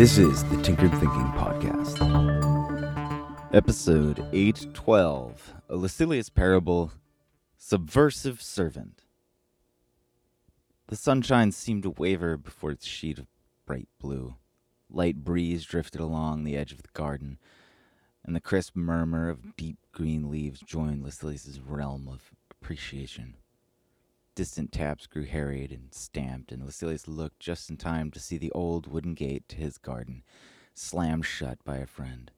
This is the Tinkered Thinking Podcast. Episode 812 A Lucilius Parable Subversive Servant. The sunshine seemed to waver before its sheet of bright blue. Light breeze drifted along the edge of the garden, and the crisp murmur of deep green leaves joined Lucilius's realm of appreciation. Distant taps grew harried and stamped, and Lucilius looked just in time to see the old wooden gate to his garden slammed shut by a friend.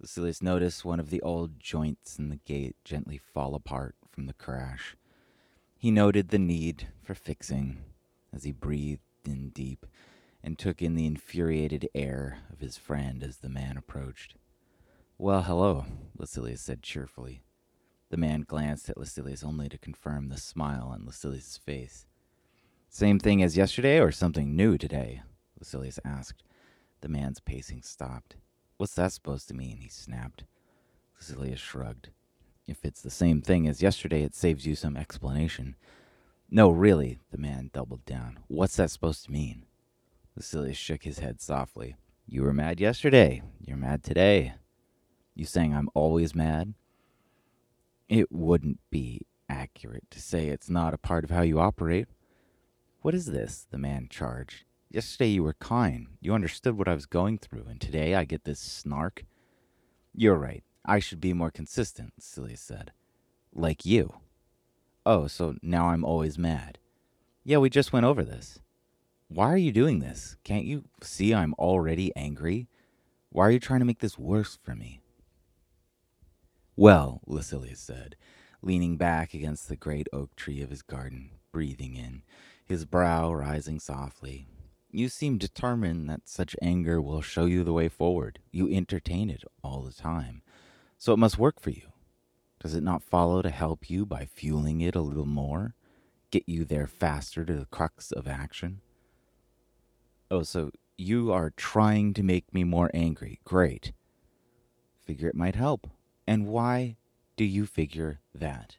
Lucilius noticed one of the old joints in the gate gently fall apart from the crash. He noted the need for fixing as he breathed in deep and took in the infuriated air of his friend as the man approached. Well, hello, Lucilius said cheerfully. The man glanced at Lucilius only to confirm the smile on Lucilius's face. Same thing as yesterday or something new today? Lucilius asked. The man's pacing stopped. What's that supposed to mean? he snapped. Lucilius shrugged. If it's the same thing as yesterday, it saves you some explanation. No, really, the man doubled down. What's that supposed to mean? Lucilius shook his head softly. You were mad yesterday. You're mad today. You saying I'm always mad? It wouldn't be accurate to say it's not a part of how you operate. What is this? the man charged. Yesterday you were kind. You understood what I was going through, and today I get this snark. You're right. I should be more consistent, Lucilius said. Like you. Oh, so now I'm always mad. Yeah, we just went over this. Why are you doing this? Can't you see I'm already angry? Why are you trying to make this worse for me? Well, Lucilius said, leaning back against the great oak tree of his garden, breathing in, his brow rising softly. You seem determined that such anger will show you the way forward. You entertain it all the time. So it must work for you. Does it not follow to help you by fueling it a little more? Get you there faster to the crux of action? Oh, so you are trying to make me more angry. Great. Figure it might help. And why do you figure that?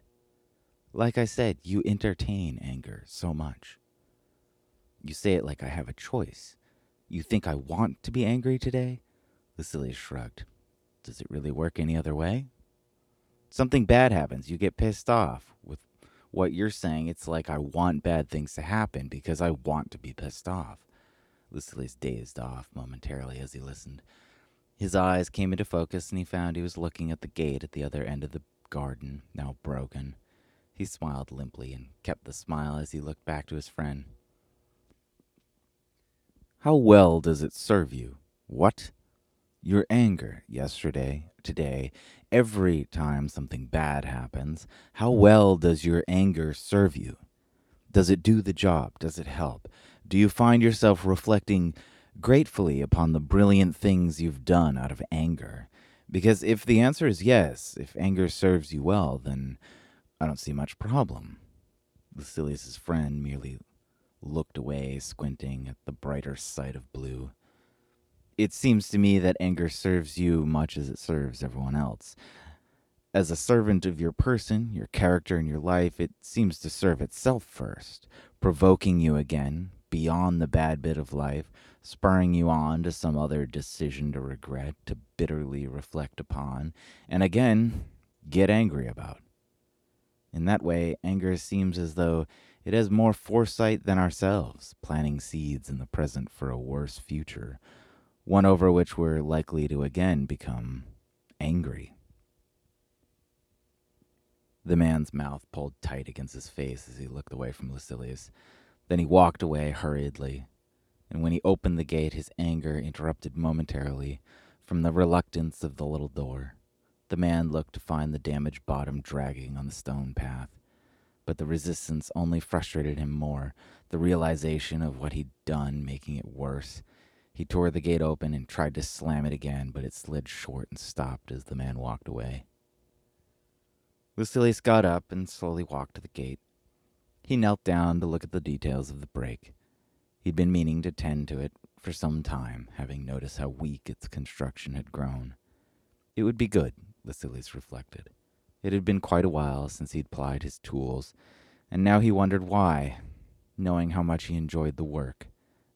Like I said, you entertain anger so much. You say it like I have a choice. You think I want to be angry today? Lucilius shrugged. Does it really work any other way? Something bad happens. You get pissed off. With what you're saying, it's like I want bad things to happen because I want to be pissed off. Lucilius dazed off momentarily as he listened. His eyes came into focus, and he found he was looking at the gate at the other end of the garden, now broken. He smiled limply and kept the smile as he looked back to his friend. How well does it serve you? What? Your anger yesterday, today, every time something bad happens, how well does your anger serve you? Does it do the job? Does it help? Do you find yourself reflecting gratefully upon the brilliant things you've done out of anger? Because if the answer is yes, if anger serves you well, then I don't see much problem. Lucilius's friend merely looked away, squinting at the brighter sight of blue. It seems to me that anger serves you much as it serves everyone else. As a servant of your person, your character, and your life, it seems to serve itself first, provoking you again, beyond the bad bit of life, spurring you on to some other decision to regret, to bitterly reflect upon, and again get angry about. In that way, anger seems as though it has more foresight than ourselves, planting seeds in the present for a worse future, one over which we're likely to again become angry. The man's mouth pulled tight against his face as he looked away from Lucilius. Then he walked away hurriedly, and when he opened the gate, his anger interrupted momentarily from the reluctance of the little door. The man looked to find the damaged bottom dragging on the stone path, but the resistance only frustrated him more, the realization of what he'd done making it worse. He tore the gate open and tried to slam it again, but it slid short and stopped as the man walked away. Lucilius got up and slowly walked to the gate. He knelt down to look at the details of the break. He'd been meaning to tend to it for some time, having noticed how weak its construction had grown. It would be good, Lucilius reflected. It had been quite a while since he'd plied his tools, and now he wondered why, knowing how much he enjoyed the work,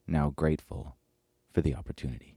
now grateful for the opportunity.